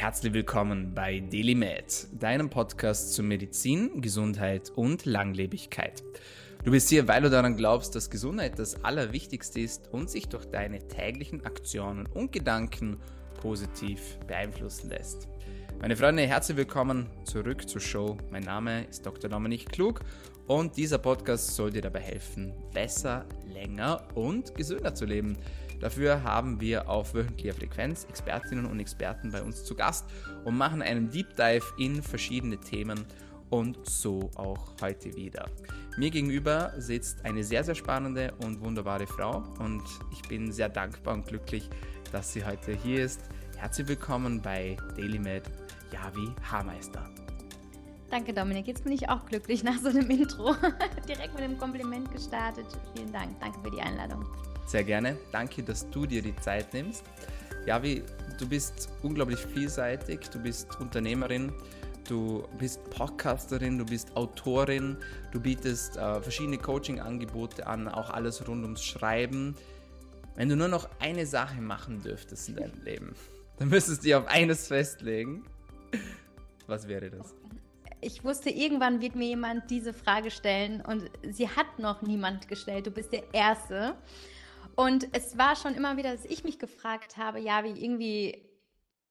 Herzlich willkommen bei DailyMed, deinem Podcast zu Medizin, Gesundheit und Langlebigkeit. Du bist hier, weil du daran glaubst, dass Gesundheit das Allerwichtigste ist und sich durch deine täglichen Aktionen und Gedanken positiv beeinflussen lässt. Meine Freunde, herzlich willkommen zurück zur Show. Mein Name ist Dr. Dominik Klug und dieser Podcast soll dir dabei helfen, besser, länger und gesünder zu leben. Dafür haben wir auf wöchentlicher Frequenz Expertinnen und Experten bei uns zu Gast und machen einen Deep Dive in verschiedene Themen und so auch heute wieder. Mir gegenüber sitzt eine sehr, sehr spannende und wunderbare Frau und ich bin sehr dankbar und glücklich, dass sie heute hier ist. Herzlich willkommen bei DailyMed, Javi Haarmeister. Danke, Dominik. Jetzt bin ich auch glücklich nach so einem Intro. Direkt mit einem Kompliment gestartet. Vielen Dank. Danke für die Einladung. Sehr gerne. Danke, dass du dir die Zeit nimmst. Javi, du bist unglaublich vielseitig. Du bist Unternehmerin, du bist Podcasterin, du bist Autorin, du bietest äh, verschiedene Coaching-Angebote an, auch alles rund ums Schreiben. Wenn du nur noch eine Sache machen dürftest in deinem Leben, dann müsstest du dich auf eines festlegen. Was wäre das? ich wusste, irgendwann wird mir jemand diese Frage stellen und sie hat noch niemand gestellt. Du bist der Erste. Und es war schon immer wieder, dass ich mich gefragt habe, ja, wie irgendwie,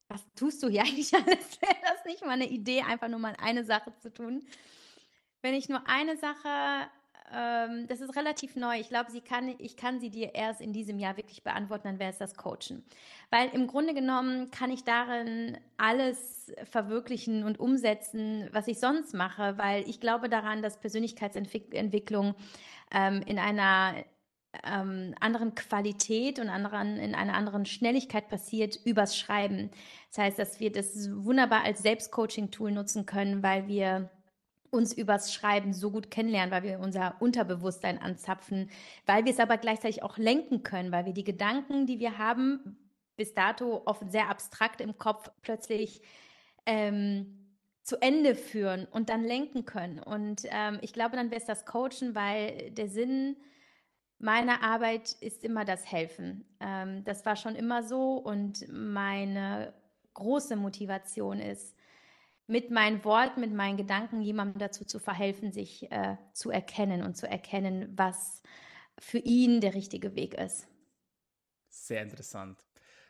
was tust du hier eigentlich alles? Wäre das nicht mal eine Idee, einfach nur mal eine Sache zu tun? Wenn ich nur eine Sache ähm, das ist relativ neu. Ich glaube, sie kann, ich kann sie dir erst in diesem Jahr wirklich beantworten, dann wäre es das Coachen. Weil im Grunde genommen kann ich darin alles verwirklichen und umsetzen, was ich sonst mache, weil ich glaube daran, dass Persönlichkeitsentwicklung ähm, in einer ähm, anderen Qualität und anderen, in einer anderen Schnelligkeit passiert übers Schreiben. Das heißt, dass wir das wunderbar als Selbstcoaching-Tool nutzen können, weil wir uns übers Schreiben so gut kennenlernen, weil wir unser Unterbewusstsein anzapfen, weil wir es aber gleichzeitig auch lenken können, weil wir die Gedanken, die wir haben, bis dato oft sehr abstrakt im Kopf plötzlich ähm, zu Ende führen und dann lenken können. Und ähm, ich glaube, dann wäre es das Coachen, weil der Sinn meiner Arbeit ist immer das Helfen. Ähm, das war schon immer so und meine große Motivation ist, mit meinen Worten, mit meinen Gedanken jemandem dazu zu verhelfen, sich äh, zu erkennen und zu erkennen, was für ihn der richtige Weg ist. Sehr interessant.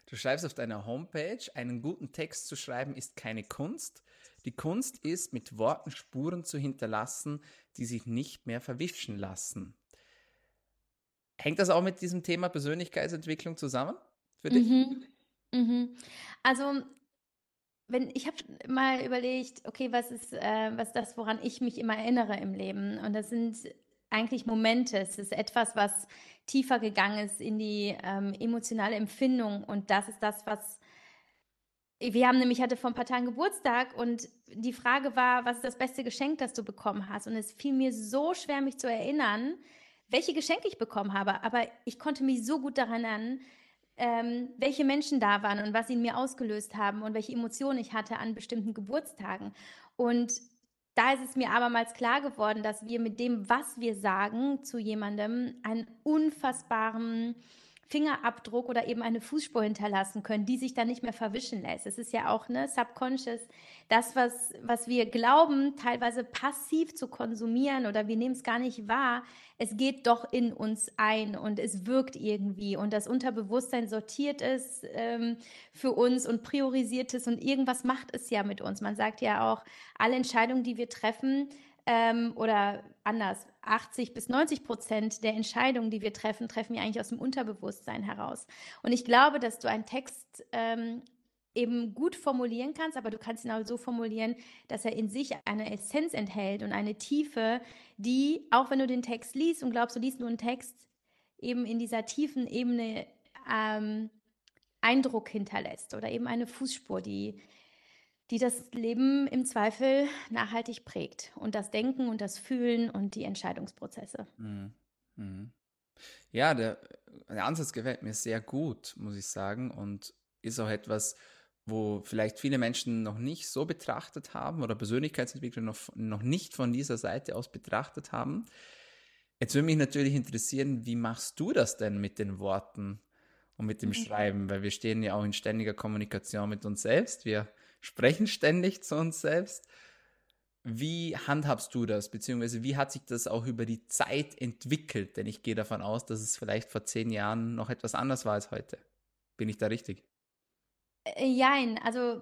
Du schreibst auf deiner Homepage, einen guten Text zu schreiben ist keine Kunst. Die Kunst ist, mit Worten Spuren zu hinterlassen, die sich nicht mehr verwischen lassen. Hängt das auch mit diesem Thema Persönlichkeitsentwicklung zusammen für dich? Mhm. Mhm. Also wenn ich habe mal überlegt, okay, was ist, äh, was das, woran ich mich immer erinnere im Leben? Und das sind eigentlich Momente. Es ist etwas, was tiefer gegangen ist in die ähm, emotionale Empfindung. Und das ist das, was wir haben nämlich, hatte vor ein paar Tagen Geburtstag und die Frage war, was ist das beste Geschenk, das du bekommen hast? Und es fiel mir so schwer, mich zu erinnern, welche Geschenke ich bekommen habe. Aber ich konnte mich so gut daran erinnern, ähm, welche Menschen da waren und was sie in mir ausgelöst haben und welche Emotionen ich hatte an bestimmten Geburtstagen. Und da ist es mir abermals klar geworden, dass wir mit dem, was wir sagen zu jemandem, einen unfassbaren Fingerabdruck oder eben eine Fußspur hinterlassen können, die sich dann nicht mehr verwischen lässt. Es ist ja auch ne subconscious, das was was wir glauben, teilweise passiv zu konsumieren oder wir nehmen es gar nicht wahr. Es geht doch in uns ein und es wirkt irgendwie und das Unterbewusstsein sortiert es ähm, für uns und priorisiert es und irgendwas macht es ja mit uns. Man sagt ja auch, alle Entscheidungen, die wir treffen, ähm, oder anders, 80 bis 90 Prozent der Entscheidungen, die wir treffen, treffen wir eigentlich aus dem Unterbewusstsein heraus. Und ich glaube, dass du einen Text ähm, eben gut formulieren kannst, aber du kannst ihn auch so formulieren, dass er in sich eine Essenz enthält und eine Tiefe, die, auch wenn du den Text liest und glaubst, du liest nur einen Text, eben in dieser tiefen Ebene ähm, Eindruck hinterlässt oder eben eine Fußspur, die die das Leben im Zweifel nachhaltig prägt und das Denken und das Fühlen und die Entscheidungsprozesse. Mhm. Mhm. Ja, der, der Ansatz gefällt mir sehr gut, muss ich sagen, und ist auch etwas, wo vielleicht viele Menschen noch nicht so betrachtet haben oder Persönlichkeitsentwicklung noch, noch nicht von dieser Seite aus betrachtet haben. Jetzt würde mich natürlich interessieren, wie machst du das denn mit den Worten und mit dem mhm. Schreiben? Weil wir stehen ja auch in ständiger Kommunikation mit uns selbst. Wir sprechen ständig zu uns selbst. Wie handhabst du das, beziehungsweise wie hat sich das auch über die Zeit entwickelt? Denn ich gehe davon aus, dass es vielleicht vor zehn Jahren noch etwas anders war als heute. Bin ich da richtig? Äh, jein, also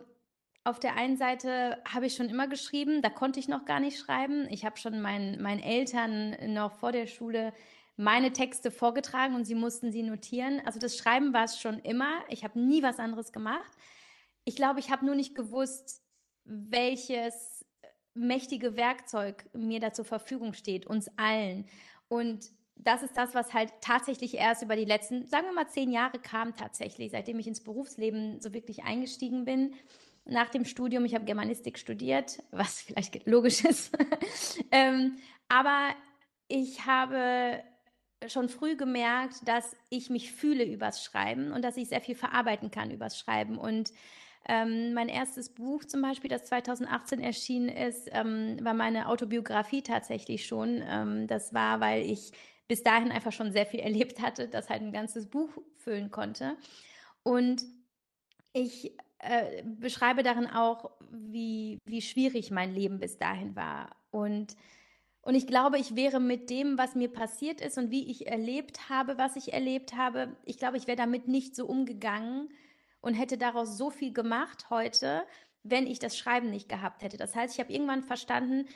auf der einen Seite habe ich schon immer geschrieben, da konnte ich noch gar nicht schreiben. Ich habe schon meinen, meinen Eltern noch vor der Schule meine Texte vorgetragen und sie mussten sie notieren. Also das Schreiben war es schon immer. Ich habe nie was anderes gemacht. Ich glaube, ich habe nur nicht gewusst, welches mächtige Werkzeug mir da zur Verfügung steht, uns allen. Und das ist das, was halt tatsächlich erst über die letzten, sagen wir mal, zehn Jahre kam tatsächlich, seitdem ich ins Berufsleben so wirklich eingestiegen bin. Nach dem Studium, ich habe Germanistik studiert, was vielleicht logisch ist. ähm, aber ich habe schon früh gemerkt, dass ich mich fühle übers Schreiben und dass ich sehr viel verarbeiten kann übers Schreiben. Und ähm, mein erstes Buch zum Beispiel, das 2018 erschienen ist, ähm, war meine Autobiografie tatsächlich schon. Ähm, das war, weil ich bis dahin einfach schon sehr viel erlebt hatte, das halt ein ganzes Buch füllen konnte. Und ich äh, beschreibe darin auch, wie, wie schwierig mein Leben bis dahin war. Und, und ich glaube, ich wäre mit dem, was mir passiert ist und wie ich erlebt habe, was ich erlebt habe, ich glaube, ich wäre damit nicht so umgegangen und hätte daraus so viel gemacht heute, wenn ich das Schreiben nicht gehabt hätte. Das heißt, ich habe irgendwann verstanden,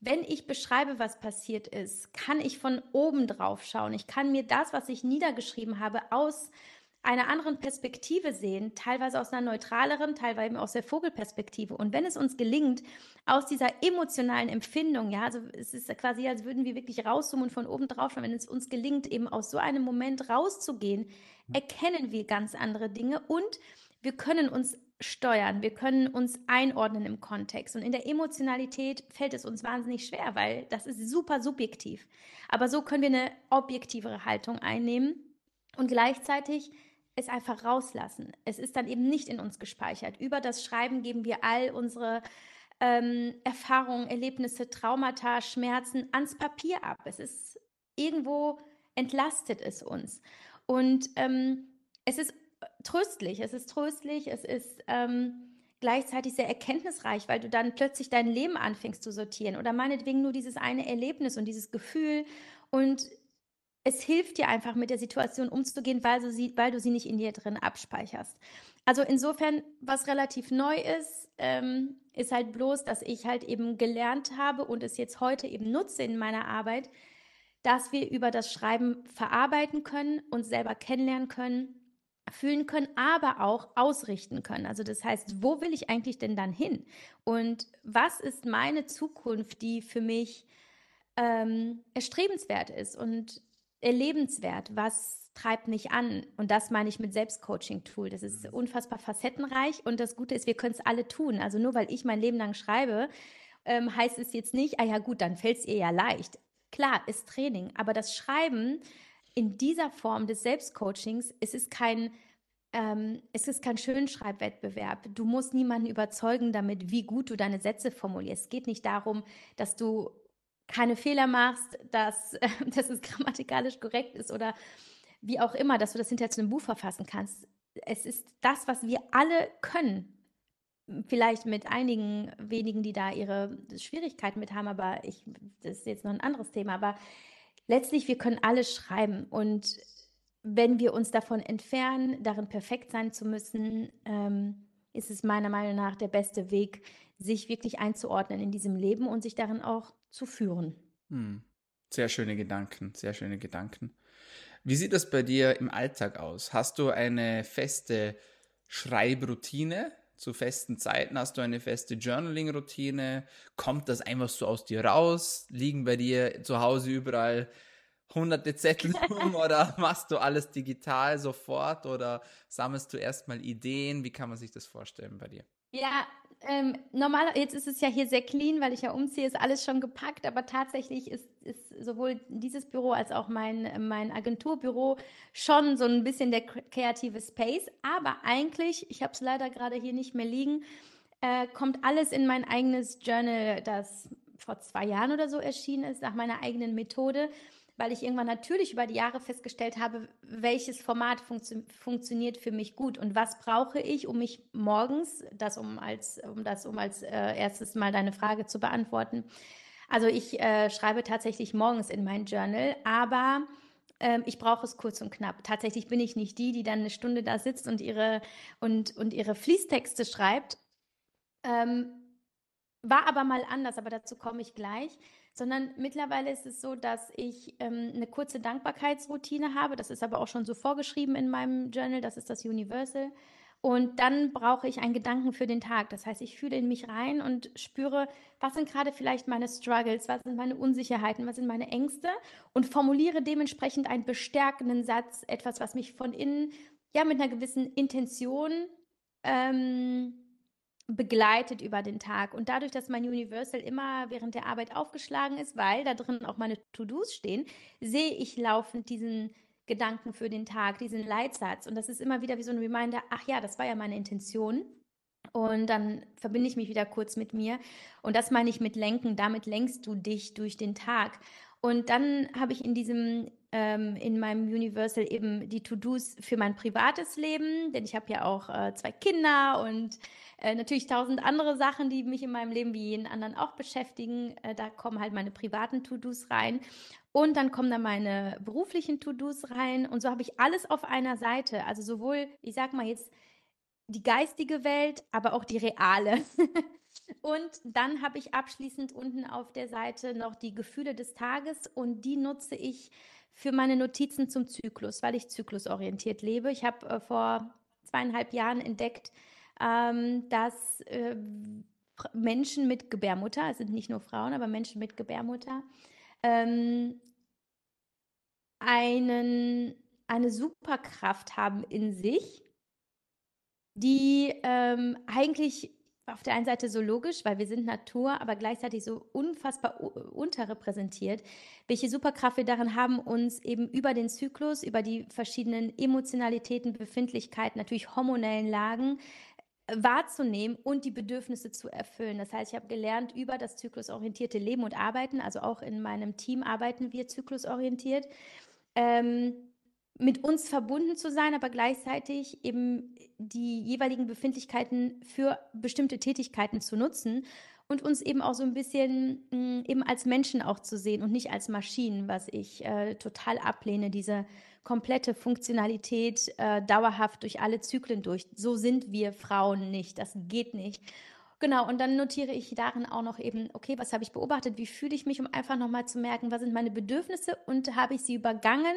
wenn ich beschreibe, was passiert ist, kann ich von oben drauf schauen. Ich kann mir das, was ich niedergeschrieben habe, aus einer anderen Perspektive sehen, teilweise aus einer neutraleren, teilweise aus der Vogelperspektive. Und wenn es uns gelingt, aus dieser emotionalen Empfindung, ja, also es ist quasi, als würden wir wirklich rauszoomen und von oben drauf schauen, wenn es uns gelingt, eben aus so einem Moment rauszugehen, erkennen wir ganz andere Dinge und wir können uns steuern, wir können uns einordnen im Kontext. Und in der Emotionalität fällt es uns wahnsinnig schwer, weil das ist super subjektiv. Aber so können wir eine objektivere Haltung einnehmen und gleichzeitig es einfach rauslassen. Es ist dann eben nicht in uns gespeichert. Über das Schreiben geben wir all unsere ähm, Erfahrungen, Erlebnisse, Traumata, Schmerzen ans Papier ab. Es ist irgendwo entlastet es uns. Und ähm, es ist tröstlich, es ist tröstlich, es ist ähm, gleichzeitig sehr erkenntnisreich, weil du dann plötzlich dein Leben anfängst zu sortieren oder meinetwegen nur dieses eine Erlebnis und dieses Gefühl und es hilft dir einfach mit der Situation umzugehen, weil du sie, weil du sie nicht in dir drin abspeicherst. Also insofern, was relativ neu ist, ähm, ist halt bloß, dass ich halt eben gelernt habe und es jetzt heute eben nutze in meiner Arbeit, dass wir über das Schreiben verarbeiten können, uns selber kennenlernen können fühlen können, aber auch ausrichten können. Also das heißt, wo will ich eigentlich denn dann hin? Und was ist meine Zukunft, die für mich ähm, erstrebenswert ist und erlebenswert? Was treibt mich an? Und das meine ich mit Selbstcoaching-Tool. Das ist mhm. unfassbar facettenreich und das Gute ist, wir können es alle tun. Also nur weil ich mein Leben lang schreibe, ähm, heißt es jetzt nicht, ah ja gut, dann fällt es ihr ja leicht. Klar, ist Training, aber das Schreiben in dieser Form des Selbstcoachings, es ist kein, ähm, es ist kein Schönschreibwettbewerb. Du musst niemanden überzeugen damit, wie gut du deine Sätze formulierst. Es geht nicht darum, dass du keine Fehler machst, dass, dass es grammatikalisch korrekt ist oder wie auch immer, dass du das hinterher zu einem Buch verfassen kannst. Es ist das, was wir alle können. Vielleicht mit einigen wenigen, die da ihre Schwierigkeiten mit haben, aber ich, das ist jetzt noch ein anderes Thema. Aber letztlich, wir können alles schreiben und wenn wir uns davon entfernen, darin perfekt sein zu müssen, ähm, ist es meiner Meinung nach der beste Weg, sich wirklich einzuordnen in diesem Leben und sich darin auch zu führen. Hm. Sehr schöne Gedanken, sehr schöne Gedanken. Wie sieht das bei dir im Alltag aus? Hast du eine feste Schreibroutine zu festen Zeiten? Hast du eine feste Journaling-Routine? Kommt das einfach so aus dir raus? Liegen bei dir zu Hause überall hunderte Zettel um oder machst du alles digital sofort oder sammelst du erstmal Ideen? Wie kann man sich das vorstellen bei dir? Ja, ähm, normal, jetzt ist es ja hier sehr clean, weil ich ja umziehe, ist alles schon gepackt, aber tatsächlich ist, ist sowohl dieses Büro als auch mein, mein Agenturbüro schon so ein bisschen der kreative Space. Aber eigentlich, ich habe es leider gerade hier nicht mehr liegen, äh, kommt alles in mein eigenes Journal, das vor zwei Jahren oder so erschienen ist, nach meiner eigenen Methode weil ich irgendwann natürlich über die Jahre festgestellt habe, welches Format funktio funktioniert für mich gut und was brauche ich, um mich morgens, das um als, um das um als äh, erstes mal deine Frage zu beantworten. Also ich äh, schreibe tatsächlich morgens in mein Journal, aber ähm, ich brauche es kurz und knapp. Tatsächlich bin ich nicht die, die dann eine Stunde da sitzt und ihre und, und ihre Fließtexte schreibt. Ähm, war aber mal anders, aber dazu komme ich gleich sondern mittlerweile ist es so, dass ich ähm, eine kurze Dankbarkeitsroutine habe. Das ist aber auch schon so vorgeschrieben in meinem Journal. Das ist das Universal. Und dann brauche ich einen Gedanken für den Tag. Das heißt, ich fühle in mich rein und spüre, was sind gerade vielleicht meine Struggles, was sind meine Unsicherheiten, was sind meine Ängste und formuliere dementsprechend einen bestärkenden Satz, etwas, was mich von innen, ja, mit einer gewissen Intention ähm, begleitet über den Tag. Und dadurch, dass mein Universal immer während der Arbeit aufgeschlagen ist, weil da drin auch meine To-Dos stehen, sehe ich laufend diesen Gedanken für den Tag, diesen Leitsatz. Und das ist immer wieder wie so ein Reminder, ach ja, das war ja meine Intention. Und dann verbinde ich mich wieder kurz mit mir. Und das meine ich mit Lenken. Damit lenkst du dich durch den Tag. Und dann habe ich in diesem, ähm, in meinem Universal eben die To-Dos für mein privates Leben, denn ich habe ja auch äh, zwei Kinder und äh, natürlich tausend andere Sachen, die mich in meinem Leben wie jeden anderen auch beschäftigen. Äh, da kommen halt meine privaten To-Dos rein. Und dann kommen da meine beruflichen To-Dos rein. Und so habe ich alles auf einer Seite. Also sowohl, ich sag mal jetzt, die geistige Welt, aber auch die reale. und dann habe ich abschließend unten auf der Seite noch die Gefühle des Tages und die nutze ich für meine Notizen zum Zyklus, weil ich zyklusorientiert lebe. Ich habe äh, vor zweieinhalb Jahren entdeckt, ähm, dass äh, Menschen mit Gebärmutter, es sind nicht nur Frauen, aber Menschen mit Gebärmutter, ähm, einen, eine Superkraft haben in sich, die ähm, eigentlich auf der einen Seite so logisch, weil wir sind Natur, aber gleichzeitig so unfassbar unterrepräsentiert, welche Superkraft wir darin haben, uns eben über den Zyklus, über die verschiedenen Emotionalitäten, Befindlichkeiten, natürlich hormonellen Lagen wahrzunehmen und die Bedürfnisse zu erfüllen. Das heißt, ich habe gelernt über das zyklusorientierte Leben und Arbeiten, also auch in meinem Team arbeiten wir zyklusorientiert, ähm, mit uns verbunden zu sein, aber gleichzeitig eben die jeweiligen Befindlichkeiten für bestimmte Tätigkeiten zu nutzen und uns eben auch so ein bisschen mh, mm, eben als Menschen auch zu sehen und nicht als Maschinen, was ich äh, total ablehne, diese komplette Funktionalität äh, dauerhaft durch alle Zyklen durch. So sind wir Frauen nicht, das geht nicht. Genau, und dann notiere ich darin auch noch eben, okay, was habe ich beobachtet, wie fühle ich mich, um einfach nochmal zu merken, was sind meine Bedürfnisse und habe ich sie übergangen?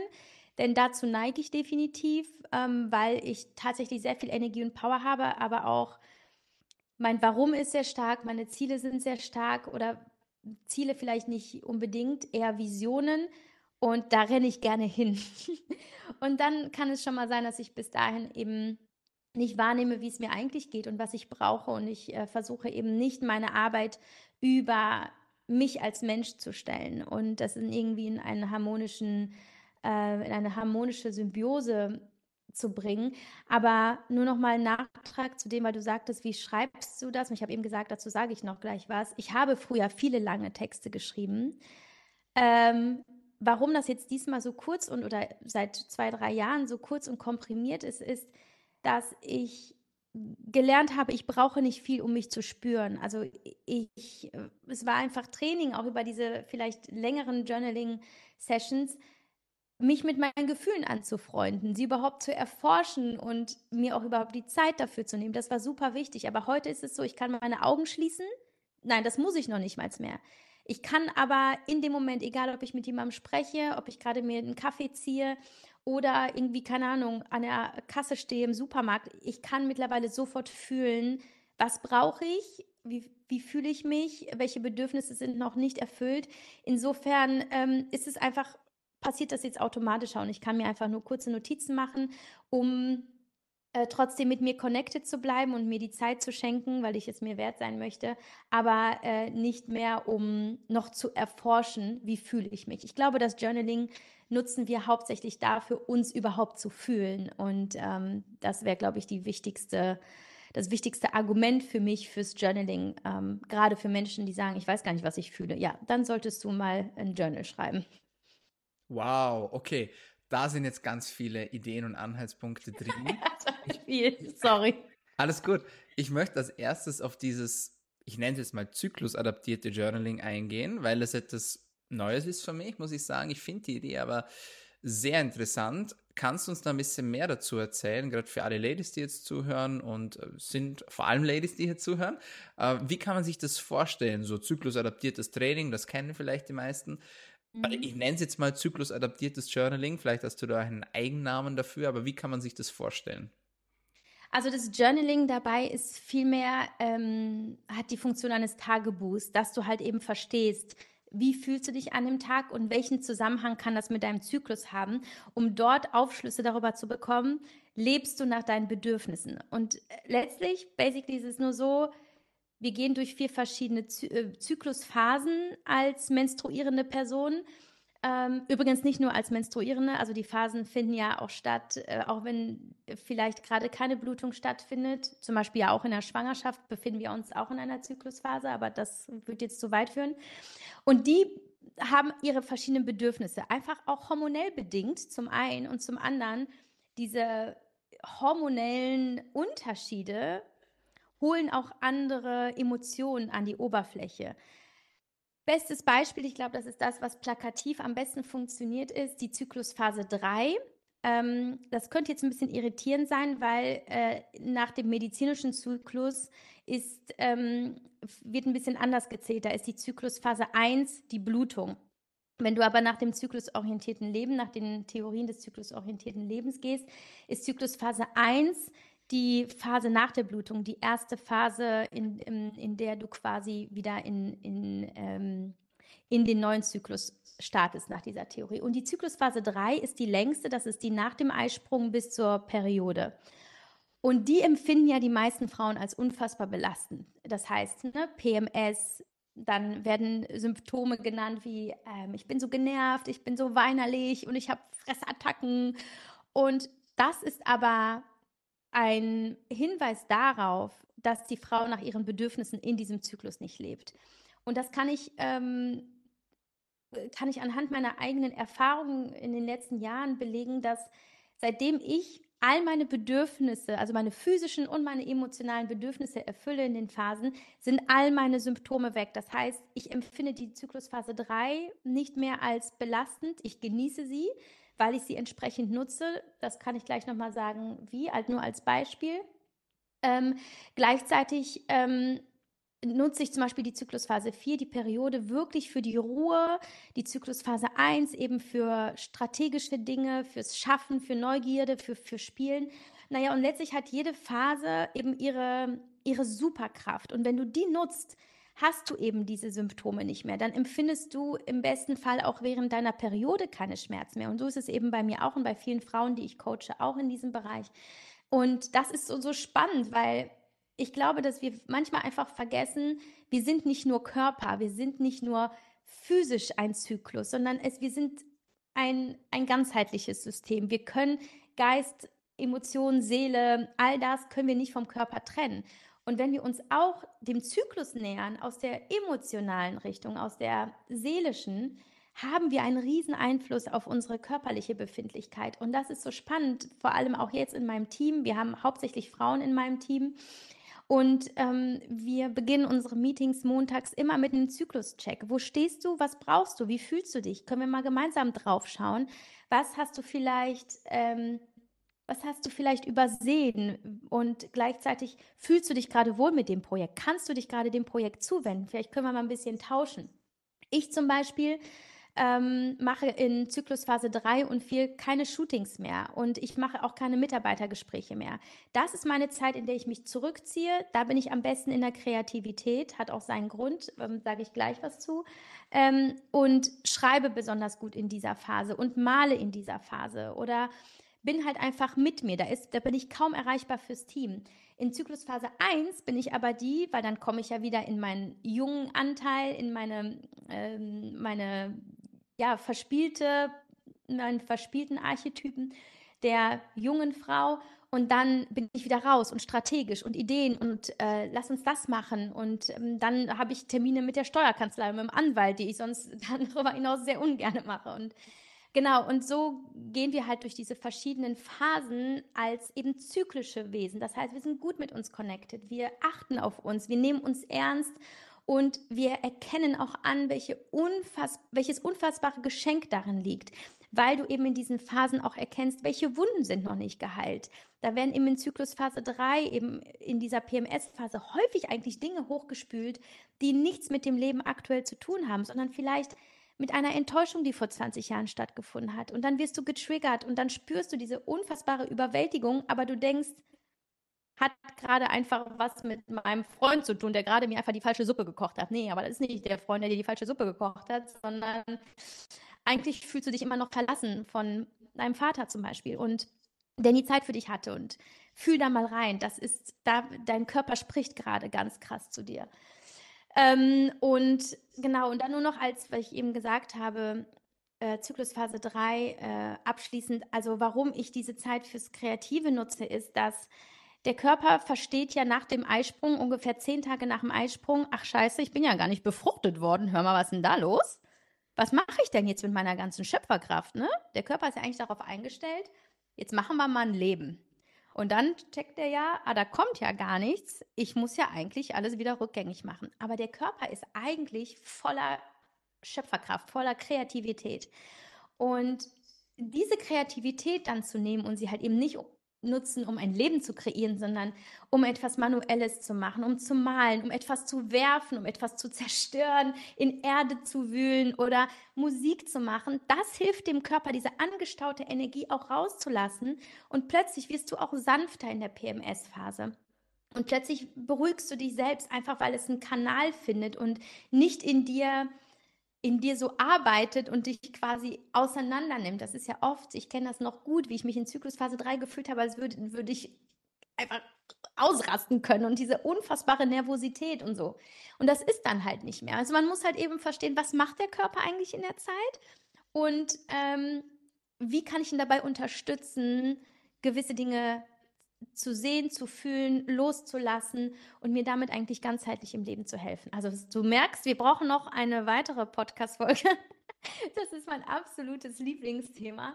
Denn dazu neige ich definitiv, ähm, weil ich tatsächlich sehr viel Energie und Power habe, aber auch mein Warum ist sehr stark, meine Ziele sind sehr stark oder Ziele vielleicht nicht unbedingt, eher Visionen. Und da renne ich gerne hin. und dann kann es schon mal sein, dass ich bis dahin eben nicht wahrnehme, wie es mir eigentlich geht und was ich brauche. Und ich äh, versuche eben nicht meine Arbeit über mich als Mensch zu stellen und das in irgendwie in einen harmonischen, äh, in eine harmonische Symbiose zu bringen. Aber nur noch mal ein Nachtrag zu dem, weil du sagtest, wie schreibst du das? Und ich habe eben gesagt, dazu sage ich noch gleich was. Ich habe früher viele lange Texte geschrieben. Ähm, warum das jetzt diesmal so kurz und oder seit zwei, drei Jahren so kurz und komprimiert ist, ist, dass ich gelernt habe, ich brauche nicht viel, um mich zu spüren. Also ich, es war einfach Training, auch über diese vielleicht längeren Journaling-Sessions, mich mit meinen Gefühlen anzufreunden, sie überhaupt zu erforschen und mir auch überhaupt die Zeit dafür zu nehmen. Das war super wichtig. Aber heute ist es so, ich kann meine Augen schließen. Nein, das muss ich noch nicht mal mehr. Ich kann aber in dem Moment, egal ob ich mit jemandem spreche, ob ich gerade mir einen Kaffee ziehe oder irgendwie, keine Ahnung, an der Kasse stehe im Supermarkt, ich kann mittlerweile sofort fühlen, was brauche ich, wie, wie fühle ich mich, welche Bedürfnisse sind noch nicht erfüllt. Insofern ähm, ist es einfach passiert das jetzt automatischer und ich kann mir einfach nur kurze Notizen machen, um äh, trotzdem mit mir connected zu bleiben und mir die Zeit zu schenken, weil ich es mir wert sein möchte, aber äh, nicht mehr, um noch zu erforschen, wie fühle ich mich. Ich glaube, das Journaling nutzen wir hauptsächlich dafür, uns überhaupt zu fühlen. Und ähm, das wäre, glaube ich, die wichtigste, das wichtigste Argument für mich fürs Journaling, ähm, gerade für Menschen, die sagen, ich weiß gar nicht, was ich fühle. Ja, dann solltest du mal ein Journal schreiben. Wow, okay. Da sind jetzt ganz viele Ideen und Anhaltspunkte drin. viel, sorry. Alles gut. Ich möchte als erstes auf dieses, ich nenne es jetzt mal zyklusadaptierte Journaling eingehen, weil es etwas Neues ist für mich, muss ich sagen. Ich finde die Idee aber sehr interessant. Kannst du uns da ein bisschen mehr dazu erzählen, gerade für alle Ladies, die jetzt zuhören und äh, sind vor allem Ladies, die hier zuhören? Äh, wie kann man sich das vorstellen? So zyklusadaptiertes Training, das kennen vielleicht die meisten. Mhm. Ich nenne es jetzt mal zyklusadaptiertes Journaling, vielleicht hast du da einen Eigennamen dafür, aber wie kann man sich das vorstellen? Also das Journaling dabei ist vielmehr, ähm, hat die Funktion eines Tagebuchs, dass du halt eben verstehst, wie fühlst du dich an dem Tag und welchen Zusammenhang kann das mit deinem Zyklus haben, um dort Aufschlüsse darüber zu bekommen, lebst du nach deinen Bedürfnissen. Und äh, letztlich, basically ist es nur so, wir gehen durch vier verschiedene äh, Zyklusphasen als menstruierende Person. Ähm, übrigens nicht nur als Menstruierende, also die Phasen finden ja auch statt, äh, auch wenn vielleicht gerade keine Blutung stattfindet. Zum Beispiel ja auch in der Schwangerschaft befinden wir uns auch in einer Zyklusphase, aber das wird jetzt zu weit führen. Und die haben ihre verschiedenen Bedürfnisse, einfach auch hormonell bedingt zum einen und zum anderen diese hormonellen Unterschiede holen auch andere Emotionen an die Oberfläche. Bestes Beispiel, ich glaube, das ist das, was plakativ am besten funktioniert, ist die Zyklusphase 3. Ähm, das könnte jetzt ein bisschen irritierend sein, weil äh, nach dem medizinischen Zyklus ist, ähm, wird ein bisschen anders gezählt. Da ist die Zyklusphase 1 die Blutung. Wenn du aber nach dem zyklusorientierten Leben, nach den Theorien des zyklusorientierten Lebens gehst, ist Zyklusphase 1 die Phase nach der Blutung, die erste Phase, in, in, in der du quasi wieder in, in, ähm, in den neuen Zyklus startest nach dieser Theorie. Und die Zyklusphase 3 ist die längste, das ist die nach dem Eisprung bis zur Periode. Und die empfinden ja die meisten Frauen als unfassbar belastend. Das heißt, ne, PMS, dann werden Symptome genannt wie, ähm, ich bin so genervt, ich bin so weinerlich und ich habe Fressattacken. Und das ist aber ein Hinweis darauf, dass die Frau nach ihren Bedürfnissen in diesem Zyklus nicht lebt. Und das kann ich, ähm, kann ich anhand meiner eigenen Erfahrungen in den letzten Jahren belegen, dass seitdem ich all meine Bedürfnisse, also meine physischen und meine emotionalen Bedürfnisse erfülle in den Phasen, sind all meine Symptome weg. Das heißt, ich empfinde die Zyklusphase 3 nicht mehr als belastend. Ich genieße sie weil ich sie entsprechend nutze. Das kann ich gleich nochmal sagen, wie, halt nur als Beispiel. Ähm, gleichzeitig ähm, nutze ich zum Beispiel die Zyklusphase 4, die Periode wirklich für die Ruhe, die Zyklusphase 1 eben für strategische Dinge, fürs Schaffen, für Neugierde, für, für Spielen. Naja, und letztlich hat jede Phase eben ihre, ihre Superkraft. Und wenn du die nutzt, hast du eben diese Symptome nicht mehr. Dann empfindest du im besten Fall auch während deiner Periode keine Schmerzen mehr. Und so ist es eben bei mir auch und bei vielen Frauen, die ich coache, auch in diesem Bereich. Und das ist so, so spannend, weil ich glaube, dass wir manchmal einfach vergessen, wir sind nicht nur Körper, wir sind nicht nur physisch ein Zyklus, sondern es, wir sind ein, ein ganzheitliches System. Wir können Geist, Emotionen, Seele, all das können wir nicht vom Körper trennen. Und wenn wir uns auch dem Zyklus nähern, aus der emotionalen Richtung, aus der seelischen, haben wir einen riesen Einfluss auf unsere körperliche Befindlichkeit. Und das ist so spannend, vor allem auch jetzt in meinem Team. Wir haben hauptsächlich Frauen in meinem Team. Und ähm, wir beginnen unsere Meetings montags immer mit einem Zykluscheck. Wo stehst du? Was brauchst du? Wie fühlst du dich? Können wir mal gemeinsam drauf schauen? Was hast du vielleicht ähm, was hast du vielleicht übersehen und gleichzeitig fühlst du dich gerade wohl mit dem Projekt? Kannst du dich gerade dem Projekt zuwenden? Vielleicht können wir mal ein bisschen tauschen. Ich zum Beispiel ähm, mache in Zyklusphase 3 und 4 keine Shootings mehr und ich mache auch keine Mitarbeitergespräche mehr. Das ist meine Zeit, in der ich mich zurückziehe. Da bin ich am besten in der Kreativität, hat auch seinen Grund, ähm, sage ich gleich was zu. Ähm, und schreibe besonders gut in dieser Phase und male in dieser Phase oder bin halt einfach mit mir. Da, ist, da bin ich kaum erreichbar fürs Team. In Zyklusphase 1 bin ich aber die, weil dann komme ich ja wieder in meinen jungen Anteil, in meine, ähm, meine ja, verspielte, meinen verspielten Archetypen der jungen Frau und dann bin ich wieder raus und strategisch und Ideen und äh, lass uns das machen. Und ähm, dann habe ich Termine mit der Steuerkanzlei, mit dem Anwalt, die ich sonst darüber hinaus sehr ungern mache. Und Genau, und so gehen wir halt durch diese verschiedenen Phasen als eben zyklische Wesen. Das heißt, wir sind gut mit uns connected, wir achten auf uns, wir nehmen uns ernst und wir erkennen auch an, welche unfass welches unfassbare Geschenk darin liegt, weil du eben in diesen Phasen auch erkennst, welche Wunden sind noch nicht geheilt. Da werden eben in Zyklusphase 3, eben in dieser PMS-Phase häufig eigentlich Dinge hochgespült, die nichts mit dem Leben aktuell zu tun haben, sondern vielleicht mit einer Enttäuschung, die vor 20 Jahren stattgefunden hat. Und dann wirst du getriggert und dann spürst du diese unfassbare Überwältigung, aber du denkst, hat gerade einfach was mit meinem Freund zu tun, der gerade mir einfach die falsche Suppe gekocht hat. Nee, aber das ist nicht der Freund, der dir die falsche Suppe gekocht hat, sondern eigentlich fühlst du dich immer noch verlassen von deinem Vater zum Beispiel und der nie Zeit für dich hatte und fühl da mal rein. Das ist, da, dein Körper spricht gerade ganz krass zu dir. Ähm, und genau, und dann nur noch als, weil ich eben gesagt habe, äh, Zyklusphase 3 äh, abschließend, also warum ich diese Zeit fürs Kreative nutze, ist, dass der Körper versteht ja nach dem Eisprung, ungefähr zehn Tage nach dem Eisprung, ach scheiße, ich bin ja gar nicht befruchtet worden. Hör mal, was ist denn da los? Was mache ich denn jetzt mit meiner ganzen Schöpferkraft? Ne? Der Körper ist ja eigentlich darauf eingestellt, jetzt machen wir mal ein Leben. Und dann checkt er ja, ah, da kommt ja gar nichts. Ich muss ja eigentlich alles wieder rückgängig machen. Aber der Körper ist eigentlich voller Schöpferkraft, voller Kreativität. Und diese Kreativität dann zu nehmen und sie halt eben nicht nutzen, um ein Leben zu kreieren, sondern um etwas Manuelles zu machen, um zu malen, um etwas zu werfen, um etwas zu zerstören, in Erde zu wühlen oder Musik zu machen. Das hilft dem Körper, diese angestaute Energie auch rauszulassen und plötzlich wirst du auch sanfter in der PMS-Phase. Und plötzlich beruhigst du dich selbst einfach, weil es einen Kanal findet und nicht in dir in dir so arbeitet und dich quasi auseinander nimmt. Das ist ja oft, ich kenne das noch gut, wie ich mich in Zyklusphase 3 gefühlt habe, als würde, würde ich einfach ausrasten können und diese unfassbare Nervosität und so. Und das ist dann halt nicht mehr. Also man muss halt eben verstehen, was macht der Körper eigentlich in der Zeit und ähm, wie kann ich ihn dabei unterstützen, gewisse Dinge zu sehen, zu fühlen, loszulassen und mir damit eigentlich ganzheitlich im Leben zu helfen. Also du merkst, wir brauchen noch eine weitere Podcast-Folge. Das ist mein absolutes Lieblingsthema,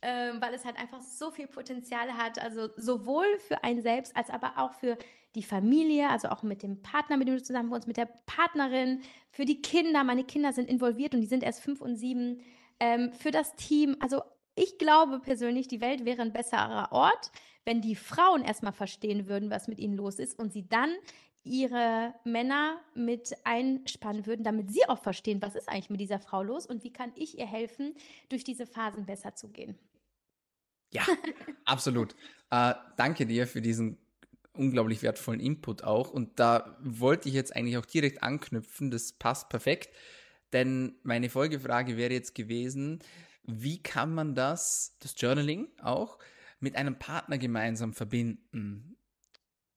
äh, weil es halt einfach so viel Potenzial hat. Also sowohl für einen selbst als aber auch für die Familie, also auch mit dem Partner, mit dem du zusammen wohnst, mit der Partnerin, für die Kinder. Meine Kinder sind involviert und die sind erst fünf und sieben. Ähm, für das Team. Also ich glaube persönlich, die Welt wäre ein besserer Ort, wenn die Frauen erstmal verstehen würden, was mit ihnen los ist und sie dann ihre Männer mit einspannen würden, damit sie auch verstehen, was ist eigentlich mit dieser Frau los und wie kann ich ihr helfen, durch diese Phasen besser zu gehen. Ja, absolut. Äh, danke dir für diesen unglaublich wertvollen Input auch. Und da wollte ich jetzt eigentlich auch direkt anknüpfen. Das passt perfekt. Denn meine Folgefrage wäre jetzt gewesen, wie kann man das, das Journaling auch, mit einem Partner gemeinsam verbinden?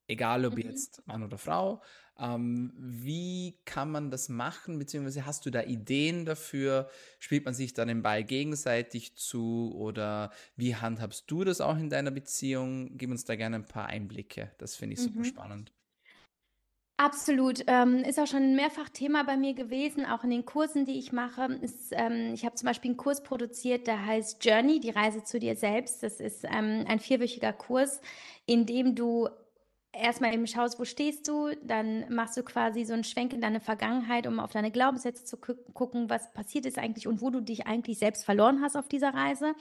Egal ob mhm. jetzt Mann oder Frau. Ähm, wie kann man das machen? Beziehungsweise hast du da Ideen dafür? Spielt man sich dann den Ball gegenseitig zu? Oder wie handhabst du das auch in deiner Beziehung? Gib uns da gerne ein paar Einblicke. Das finde ich super mhm. spannend. Absolut. Ähm, ist auch schon mehrfach Thema bei mir gewesen, auch in den Kursen, die ich mache. Ist, ähm, ich habe zum Beispiel einen Kurs produziert, der heißt Journey, die Reise zu dir selbst. Das ist ähm, ein vierwöchiger Kurs, in dem du erstmal eben schaust, wo stehst du, dann machst du quasi so einen Schwenk in deine Vergangenheit, um auf deine Glaubenssätze zu gucken, was passiert ist eigentlich und wo du dich eigentlich selbst verloren hast auf dieser Reise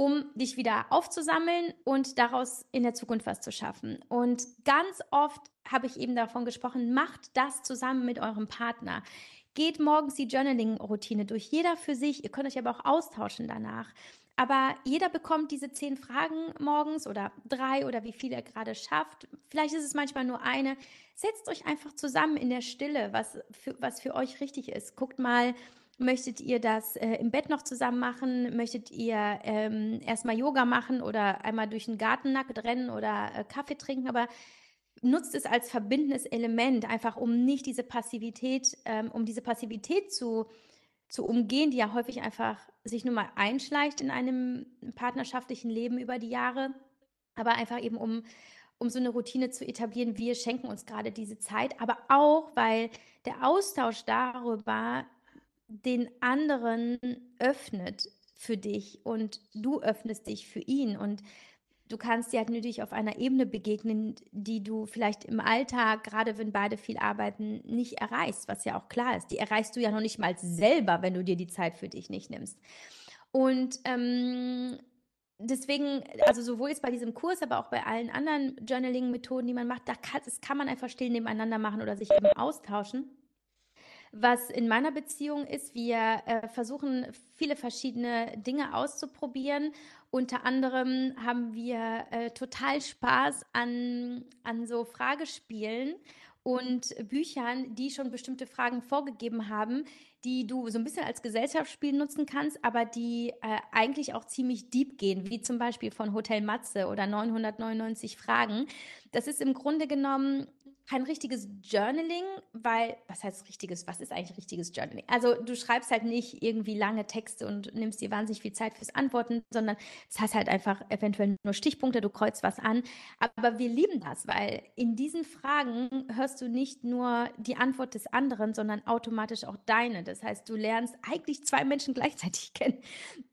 um dich wieder aufzusammeln und daraus in der Zukunft was zu schaffen. Und ganz oft habe ich eben davon gesprochen, macht das zusammen mit eurem Partner. Geht morgens die Journaling-Routine durch, jeder für sich. Ihr könnt euch aber auch austauschen danach. Aber jeder bekommt diese zehn Fragen morgens oder drei oder wie viel er gerade schafft. Vielleicht ist es manchmal nur eine. Setzt euch einfach zusammen in der Stille, was für, was für euch richtig ist. Guckt mal, Möchtet ihr das äh, im Bett noch zusammen machen? Möchtet ihr ähm, erstmal Yoga machen oder einmal durch den Garten nackt rennen oder äh, Kaffee trinken? Aber nutzt es als verbindendes Element, einfach um nicht diese Passivität, ähm, um diese Passivität zu, zu umgehen, die ja häufig einfach sich nur mal einschleicht in einem partnerschaftlichen Leben über die Jahre, aber einfach eben um, um so eine Routine zu etablieren, wir schenken uns gerade diese Zeit, aber auch, weil der Austausch darüber den anderen öffnet für dich und du öffnest dich für ihn. Und du kannst dir halt natürlich auf einer Ebene begegnen, die du vielleicht im Alltag, gerade wenn beide viel arbeiten, nicht erreichst, was ja auch klar ist. Die erreichst du ja noch nicht mal selber, wenn du dir die Zeit für dich nicht nimmst. Und ähm, deswegen, also sowohl jetzt bei diesem Kurs, aber auch bei allen anderen Journaling-Methoden, die man macht, da kann, das kann man einfach still nebeneinander machen oder sich eben austauschen. Was in meiner Beziehung ist, wir äh, versuchen viele verschiedene Dinge auszuprobieren. Unter anderem haben wir äh, total Spaß an, an so Fragespielen und Büchern, die schon bestimmte Fragen vorgegeben haben, die du so ein bisschen als Gesellschaftsspiel nutzen kannst, aber die äh, eigentlich auch ziemlich deep gehen, wie zum Beispiel von Hotel Matze oder 999 Fragen. Das ist im Grunde genommen kein richtiges Journaling, weil, was heißt richtiges, was ist eigentlich richtiges Journaling? Also du schreibst halt nicht irgendwie lange Texte und nimmst dir wahnsinnig viel Zeit fürs Antworten, sondern es heißt halt einfach eventuell nur Stichpunkte, du kreuzt was an. Aber wir lieben das, weil in diesen Fragen hörst du nicht nur die Antwort des anderen, sondern automatisch auch deine. Das heißt, du lernst eigentlich zwei Menschen gleichzeitig kennen.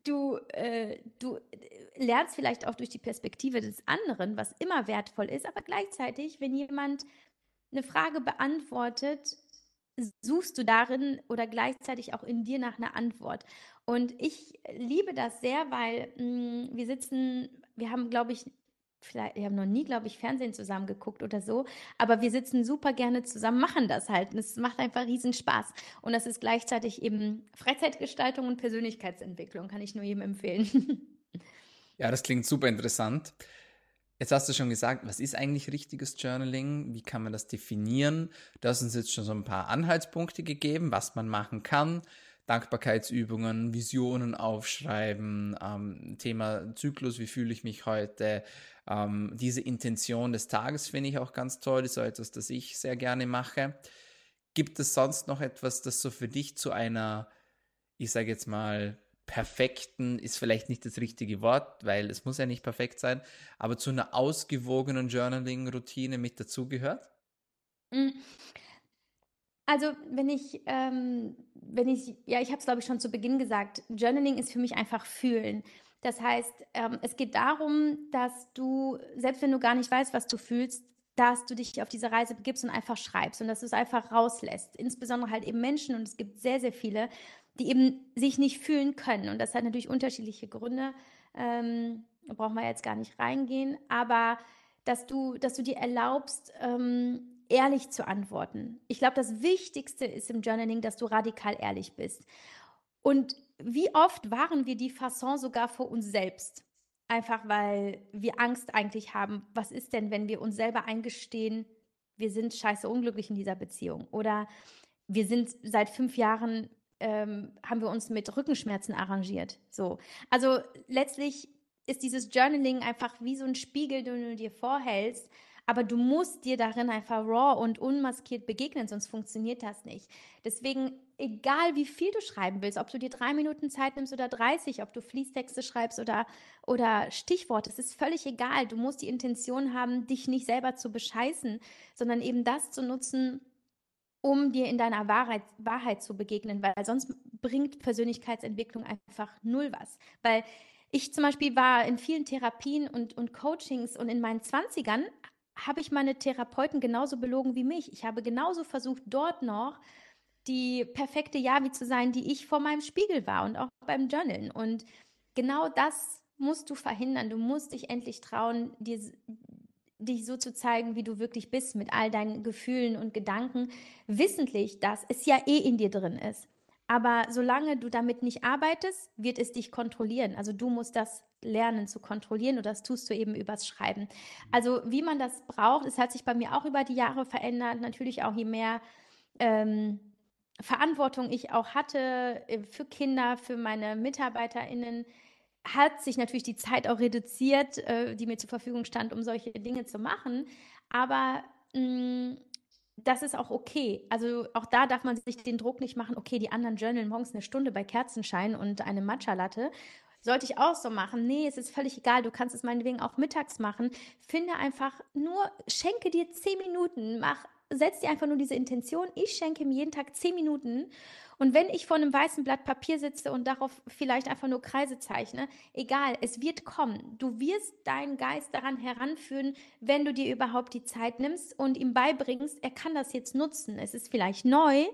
Du, äh, du lernst vielleicht auch durch die Perspektive des anderen, was immer wertvoll ist, aber gleichzeitig, wenn jemand eine Frage beantwortet, suchst du darin oder gleichzeitig auch in dir nach einer Antwort. Und ich liebe das sehr, weil mh, mm, wir sitzen, wir haben, glaube ich, vielleicht, wir haben noch nie, glaube ich, Fernsehen zusammen geguckt oder so, aber wir sitzen super gerne zusammen, machen das halt. Und es macht einfach riesen Spaß. Und das ist gleichzeitig eben Freizeitgestaltung und Persönlichkeitsentwicklung, kann ich nur jedem empfehlen. Ja, das klingt super interessant. Jetzt hast du schon gesagt, was ist eigentlich richtiges Journaling? Wie kann man das definieren? Du hast uns jetzt schon so ein paar Anhaltspunkte gegeben, was man machen kann. Dankbarkeitsübungen, Visionen aufschreiben, ähm, Thema Zyklus, wie fühle ich mich heute. Ähm, diese Intention des Tages finde ich auch ganz toll, das ist etwas, das ich sehr gerne mache. Gibt es sonst noch etwas, das so für dich zu einer, ich sage jetzt mal, perfekten ist vielleicht nicht das richtige Wort, weil es muss ja nicht perfekt sein, aber zu einer ausgewogenen Journaling-Routine mit dazugehört? Mm. Also wenn ich, ähm, wenn ich, ja, ich habe es glaube ich schon zu Beginn gesagt, Journaling ist für mich einfach fühlen. Das heißt, ähm, es geht darum, dass du, selbst wenn du gar nicht weißt, was du fühlst, dass du dich auf diese Reise begibst und einfach schreibst und dass du es einfach rauslässt. Insbesondere halt eben Menschen, und es gibt sehr, sehr viele, die eben sich nicht fühlen können. Und das hat natürlich unterschiedliche Gründe. Ähm, da brauchen wir jetzt gar nicht reingehen. Aber dass du, dass du dir erlaubst, ähm, ehrlich zu antworten. Ich glaube, das Wichtigste ist im Journaling, dass du radikal ehrlich bist. Und wie oft waren wir die Fasson sogar vor uns selbst? Einfach weil wir Angst eigentlich haben. Was ist denn, wenn wir uns selber eingestehen, wir sind scheiße unglücklich in dieser Beziehung? Oder wir sind seit fünf Jahren ähm, haben wir uns mit Rückenschmerzen arrangiert. So. Also letztlich ist dieses Journaling einfach wie so ein Spiegel, den du dir vorhältst, aber du musst dir darin einfach raw und unmaskiert begegnen, sonst funktioniert das nicht. Deswegen, egal wie viel du schreiben willst, ob du dir drei Minuten Zeit nimmst oder 30, ob du Fließtexte schreibst oder, oder Stichworte, es ist völlig egal. Du musst die Intention haben, dich nicht selber zu bescheißen, sondern eben das zu nutzen, um dir in deiner Wahrheit, Wahrheit zu begegnen, weil sonst bringt Persönlichkeitsentwicklung einfach null was. Weil ich zum Beispiel war in vielen Therapien und, und Coachings und in meinen Zwanzigern habe ich meine Therapeuten genauso belogen wie mich. Ich habe genauso versucht, dort noch die perfekte Yavi zu sein, die ich vor meinem Spiegel war und auch beim Journalen. Und genau das musst du verhindern. Du musst dich endlich trauen, dir dich so zu zeigen, wie du wirklich bist, mit all deinen Gefühlen und Gedanken, wissentlich, dass es ja eh in dir drin ist. Aber solange du damit nicht arbeitest, wird es dich kontrollieren. Also du musst das lernen zu kontrollieren und das tust du eben übers Schreiben. Also wie man das braucht, es hat sich bei mir auch über die Jahre verändert. Natürlich auch je mehr ähm, Verantwortung ich auch hatte äh, für Kinder, für meine MitarbeiterInnen, hat sich natürlich die Zeit auch reduziert, äh, die mir zur Verfügung stand, um solche Dinge zu machen. Aber mh, mm, das ist auch okay. Also auch da darf man sich den Druck nicht machen, okay, die anderen journalen morgens eine Stunde bei Kerzenschein und eine Matcha-Latte. Sollte ich auch so machen? Nee, es ist völlig egal. Du kannst es meinetwegen auch mittags machen. Finde einfach nur, schenke dir zehn Minuten, mach setz dir einfach nur diese Intention, ich schenke mir jeden Tag zehn Minuten und wenn ich vor einem weißen Blatt Papier sitze und darauf vielleicht einfach nur Kreise zeichne, egal, es wird kommen. Du wirst deinen Geist daran heranführen, wenn du dir überhaupt die Zeit nimmst und ihm beibringst, er kann das jetzt nutzen. Es ist vielleicht neu,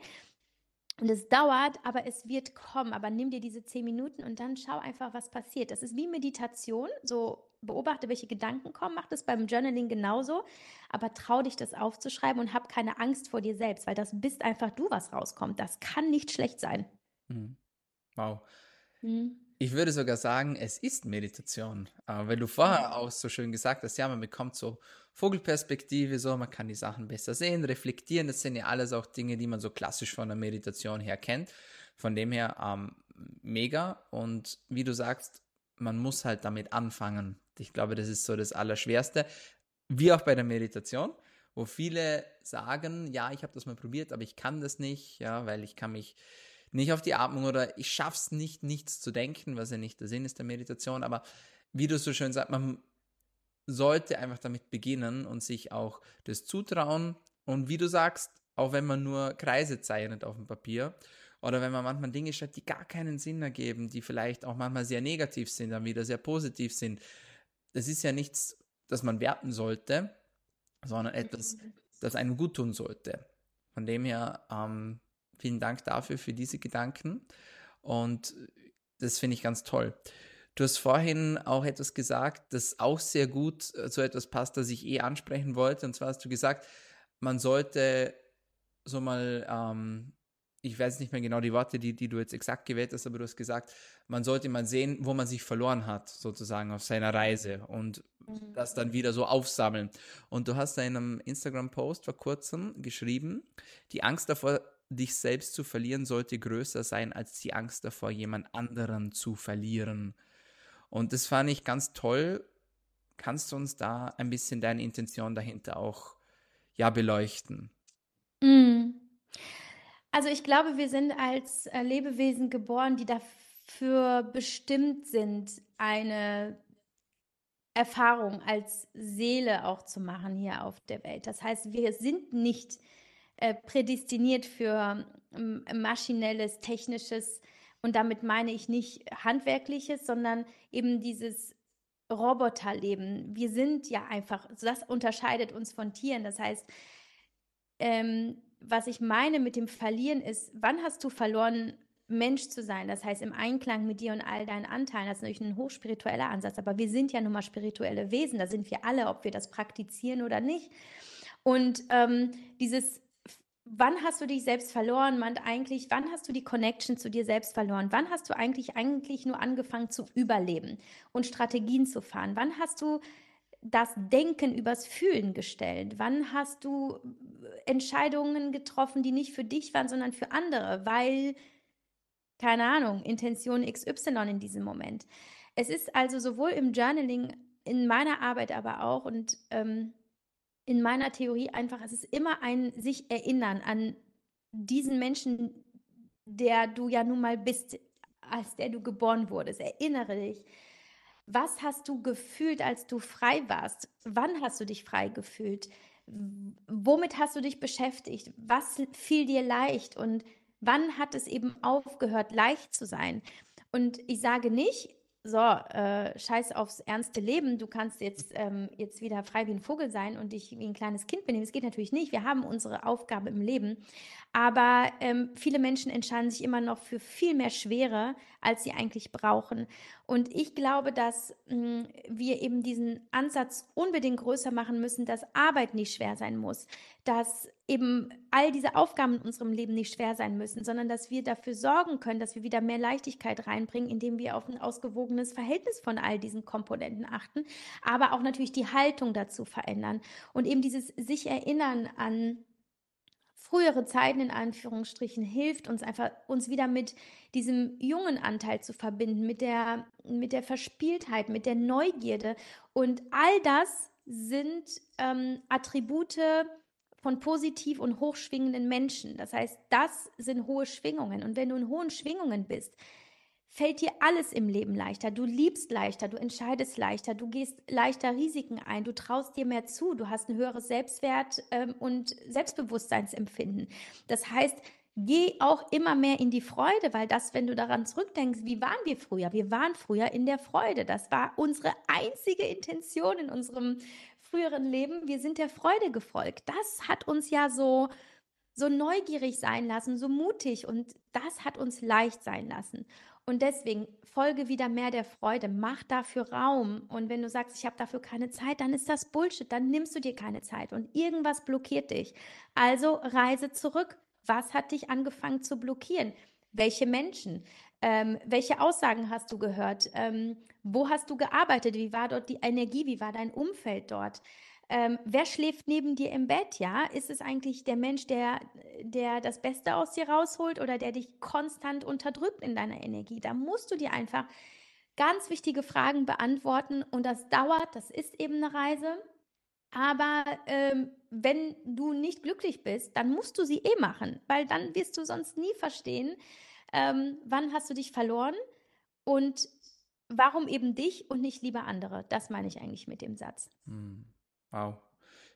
und es dauert, aber es wird kommen. Aber nimm dir diese zehn Minuten und dann schau einfach, was passiert. Das ist wie Meditation. So beobachte, welche Gedanken kommen. Mach das beim Journaling genauso. Aber trau dich, das aufzuschreiben und hab keine Angst vor dir selbst, weil das bist einfach du, was rauskommt. Das kann nicht schlecht sein. Mhm. Wow. Mhm. Ich würde sogar sagen, es ist Meditation. Aber weil du vorher auch so schön gesagt hast, ja, man bekommt so Vogelperspektive, so, man kann die Sachen besser sehen, reflektieren. Das sind ja alles auch Dinge, die man so klassisch von der Meditation her kennt. Von dem her ähm, mega. Und wie du sagst, man muss halt damit anfangen. Ich glaube, das ist so das Allerschwerste. Wie auch bei der Meditation, wo viele sagen, ja, ich habe das mal probiert, aber ich kann das nicht, ja, weil ich kann mich nicht auf die Atmung oder ich schaff's nicht, nichts zu denken, was ja nicht der Sinn ist der Meditation. Aber wie du so schön sagst, man sollte einfach damit beginnen und sich auch das zutrauen. Und wie du sagst, auch wenn man nur Kreise zeichnet auf dem Papier oder wenn man manchmal Dinge schreibt, die gar keinen Sinn ergeben, die vielleicht auch manchmal sehr negativ sind, dann wieder sehr positiv sind. Das ist ja nichts, das man werten sollte, sondern etwas, das einem gut tun sollte. Von dem her, ähm, vielen Dank dafür, für diese Gedanken. Und das finde ich ganz toll. Du hast vorhin auch etwas gesagt, das auch sehr gut zu so etwas passt, das ich eh ansprechen wollte. Und zwar hast du gesagt, man sollte so mal, ähm, ich weiß nicht mehr genau die Worte, die, die du jetzt exakt gewählt hast, aber du hast gesagt, man sollte mal sehen, wo man sich verloren hat, sozusagen auf seiner Reise und mhm. das dann wieder so aufsammeln. Und du hast in einem Instagram-Post vor kurzem geschrieben, die Angst davor, dich selbst zu verlieren, sollte größer sein als die Angst davor, jemand anderen zu verlieren. Und das fand ich ganz toll. Kannst du uns da ein bisschen deine Intention dahinter auch ja beleuchten? Mm. Also ich glaube, wir sind als äh, Lebewesen geboren, die dafür bestimmt sind, eine Erfahrung als Seele auch zu machen hier auf der Welt. Das heißt, wir sind nicht äh, prädestiniert für ähm, maschinelles, technisches und damit meine ich nicht handwerkliches, sondern eben dieses Roboterleben. Wir sind ja einfach, das unterscheidet uns von Tieren. Das heißt, ähm, was ich meine mit dem Verlieren ist, wann hast du verloren, Mensch zu sein? Das heißt, im Einklang mit dir und all deinen Anteilen. Das ist natürlich ein hochspiritueller Ansatz, aber wir sind ja nun mal spirituelle Wesen. Da sind wir alle, ob wir das praktizieren oder nicht. Und ähm, dieses Wann hast du dich selbst verloren? Man eigentlich, wann hast du die Connection zu dir selbst verloren? Wann hast du eigentlich eigentlich nur angefangen zu überleben und Strategien zu fahren? Wann hast du das Denken übers Fühlen gestellt? Wann hast du Entscheidungen getroffen, die nicht für dich waren, sondern für andere, weil keine Ahnung, Intention XY in diesem Moment. Es ist also sowohl im Journaling, in meiner Arbeit aber auch und ähm, in meiner Theorie einfach, es ist immer ein sich erinnern an diesen Menschen, der du ja nun mal bist, als der du geboren wurdest. Erinnere dich. Was hast du gefühlt, als du frei warst? Wann hast du dich frei gefühlt? Womit hast du dich beschäftigt? Was fiel dir leicht und wann hat es eben aufgehört, leicht zu sein? Und ich sage nicht, so, äh, scheiß aufs ernste Leben, du kannst jetzt, ähm, jetzt wieder frei wie ein Vogel sein und dich wie ein kleines Kind benehmen. Das geht natürlich nicht. Wir haben unsere Aufgabe im Leben. Aber ähm, viele Menschen entscheiden sich immer noch für viel mehr Schwere, als sie eigentlich brauchen. Und ich glaube, dass mh, hm, wir eben diesen Ansatz unbedingt größer machen müssen, dass Arbeit nicht schwer sein muss, dass eben all diese Aufgaben in unserem Leben nicht schwer sein müssen, sondern dass wir dafür sorgen können, dass wir wieder mehr Leichtigkeit reinbringen, indem wir auf ein ausgewogenes Verhältnis von all diesen Komponenten achten, aber auch natürlich die Haltung dazu verändern und eben dieses sich erinnern an frühere Zeiten in Anführungsstrichen hilft uns einfach, uns wieder mit diesem jungen Anteil zu verbinden, mit der, mit der Verspieltheit, mit der Neugierde. Und all das sind ähm, Attribute, von positiv und hochschwingenden Menschen. Das heißt, das sind hohe Schwingungen. Und wenn du in hohen Schwingungen bist, fällt dir alles im Leben leichter. Du liebst leichter, du entscheidest leichter, du gehst leichter Risiken ein, du traust dir mehr zu, du hast ein höheres Selbstwert ähm, und Selbstbewusstseinsempfinden. Das heißt, geh auch immer mehr in die Freude, weil das, wenn du daran zurückdenkst, wie waren wir früher? Wir waren früher in der Freude. Das war unsere einzige Intention in unserem früheren Leben. Wir sind der Freude gefolgt. Das hat uns ja so so neugierig sein lassen, so mutig und das hat uns leicht sein lassen. Und deswegen folge wieder mehr der Freude, mach dafür Raum. Und wenn du sagst, ich habe dafür keine Zeit, dann ist das Bullshit, dann nimmst du dir keine Zeit und irgendwas blockiert dich. Also reise zurück. Was hat dich angefangen zu blockieren? Welche Menschen? Ähm, welche Aussagen hast du gehört? Ähm, wo hast du gearbeitet? Wie war dort die Energie? Wie war dein Umfeld dort? Ähm, wer schläft neben dir im Bett? Ja, ist es eigentlich der Mensch, der, der das Beste aus dir rausholt oder der dich konstant unterdrückt in deiner Energie? Da musst du dir einfach ganz wichtige Fragen beantworten und das dauert, das ist eben eine Reise. Aber ähm, wenn du nicht glücklich bist, dann musst du sie eh machen, weil dann wirst du sonst nie verstehen, ähm, wann hast du dich verloren und warum eben dich und nicht lieber andere. Das meine ich eigentlich mit dem Satz. Hm. Wow.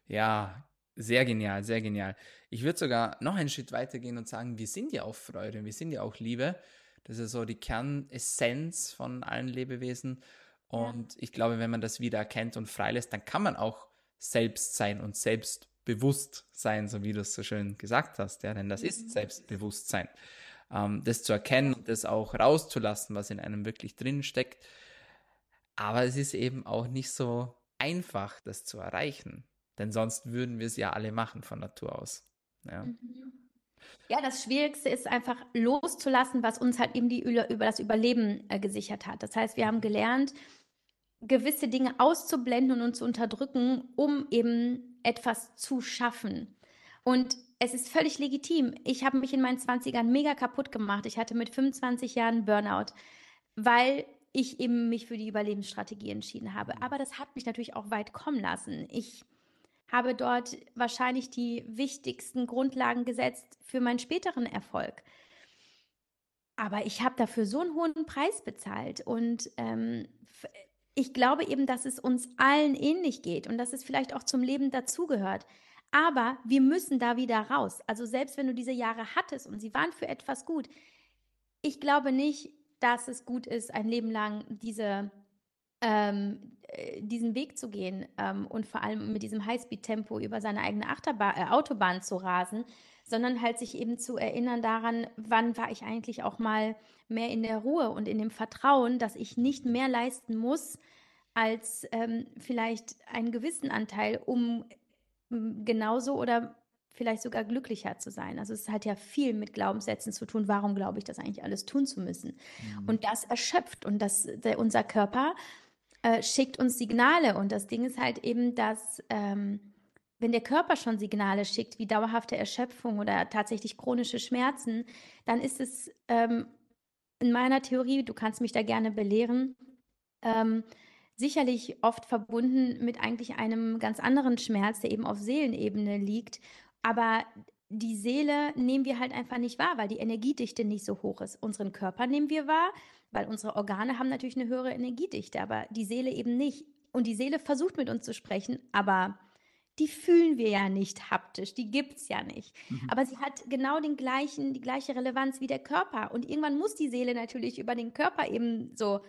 Ja, sehr genial, sehr genial. Ich würde sogar noch einen Schritt weiter gehen und sagen, wir sind ja auch Freude, wir sind ja auch Liebe. Das ist so die Kernessenz von allen Lebewesen. Und ja. ich glaube, wenn man das wieder erkennt und freilässt, dann kann man auch selbst sein und selbstbewusst sein, so wie du es so schön gesagt hast. Ja, denn das mhm. ist Selbstbewusstsein. Ähm, das zu erkennen und das auch rauszulassen, was in einem wirklich drin steckt. Aber es ist eben auch nicht so einfach, das zu erreichen. Denn sonst würden wir es ja alle machen von Natur aus. Ja. Mhm. Ja, das Schwierigste ist einfach loszulassen, was uns halt eben die über das Überleben äh, gesichert hat. Das heißt, wir haben gelernt, gewisse Dinge auszublenden und zu unterdrücken, um eben etwas zu schaffen. Und es ist völlig legitim. Ich habe mich in meinen 20ern mega kaputt gemacht. Ich hatte mit 25 Jahren Burnout, weil ich eben mich für die Überlebensstrategie entschieden habe. Mhm. Aber das hat mich natürlich auch weit kommen lassen. Ich habe dort wahrscheinlich die wichtigsten Grundlagen gesetzt für meinen späteren Erfolg. Aber ich habe dafür so einen hohen Preis bezahlt und ähm, ich glaube eben, dass es uns allen ähnlich geht und dass es vielleicht auch zum Leben dazugehört. Aber wir müssen da wieder raus. Also selbst wenn du diese Jahre hattest und sie waren für etwas gut, ich glaube nicht, dass es gut ist, ein Leben lang diese, ähm, äh, diesen Weg zu gehen ähm, und vor allem mit diesem Highspeed-Tempo über seine eigene Achterbahn, äh, Autobahn zu rasen, sondern halt sich eben zu erinnern daran, wann war ich eigentlich auch mal mehr in der Ruhe und in dem Vertrauen, dass ich nicht mehr leisten muss als ähm, vielleicht einen gewissen Anteil, um genauso oder vielleicht sogar glücklicher zu sein. Also es hat ja viel mit Glaubenssätzen zu tun. Warum glaube ich das eigentlich alles tun zu müssen? Mhm. Und das erschöpft und das, der, unser Körper äh, schickt uns Signale. Und das Ding ist halt eben, dass ähm, wenn der Körper schon Signale schickt, wie dauerhafte Erschöpfung oder tatsächlich chronische Schmerzen, dann ist es ähm, in meiner Theorie, du kannst mich da gerne belehren, ähm, sicherlich oft verbunden mit eigentlich einem ganz anderen Schmerz, der eben auf Seelenebene liegt aber die Seele nehmen wir halt einfach nicht wahr, weil die Energiedichte nicht so hoch ist. Unseren Körper nehmen wir wahr, weil unsere Organe haben natürlich eine höhere Energiedichte, aber die Seele eben nicht. Und die Seele versucht mit uns zu sprechen, aber die fühlen wir ja nicht haptisch, die gibt es ja nicht. Mhm. Aber sie hat genau den gleichen, die gleiche Relevanz wie der Körper. Und irgendwann muss die Seele natürlich über den Körper eben so,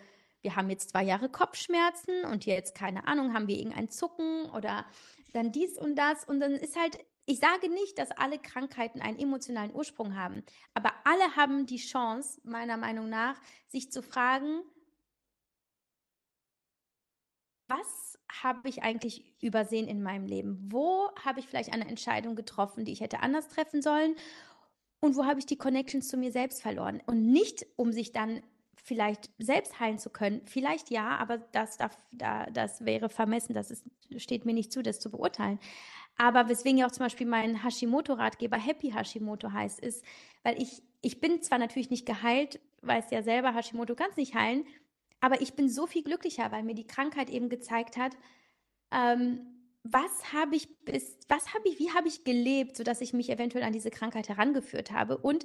wir haben jetzt zwei Jahre Kopfschmerzen und jetzt, keine Ahnung, haben wir irgendein Zucken oder dann dies und das. Und dann ist halt ich sage nicht, dass alle Krankheiten einen emotionalen Ursprung haben, aber alle haben die Chance, meiner Meinung nach, sich zu fragen, was habe ich eigentlich übersehen in meinem Leben? Wo habe ich vielleicht eine Entscheidung getroffen, die ich hätte anders treffen sollen? Und wo habe ich die Connections zu mir selbst verloren? Und nicht, um sich dann vielleicht selbst heilen zu können. Vielleicht ja, aber das, darf, das wäre vermessen. Das ist, steht mir nicht zu, das zu beurteilen. Aber weswegen ja auch zum Beispiel mein Hashimoto-Ratgeber Happy Hashimoto heißt, ist, weil ich, ich bin zwar natürlich nicht geheilt, weiß ja selber, Hashimoto kann es nicht heilen, aber ich bin so viel glücklicher, weil mir die Krankheit eben gezeigt hat, ähm, was habe ich bis, was habe ich, wie habe ich gelebt, sodass ich mich eventuell an diese Krankheit herangeführt habe und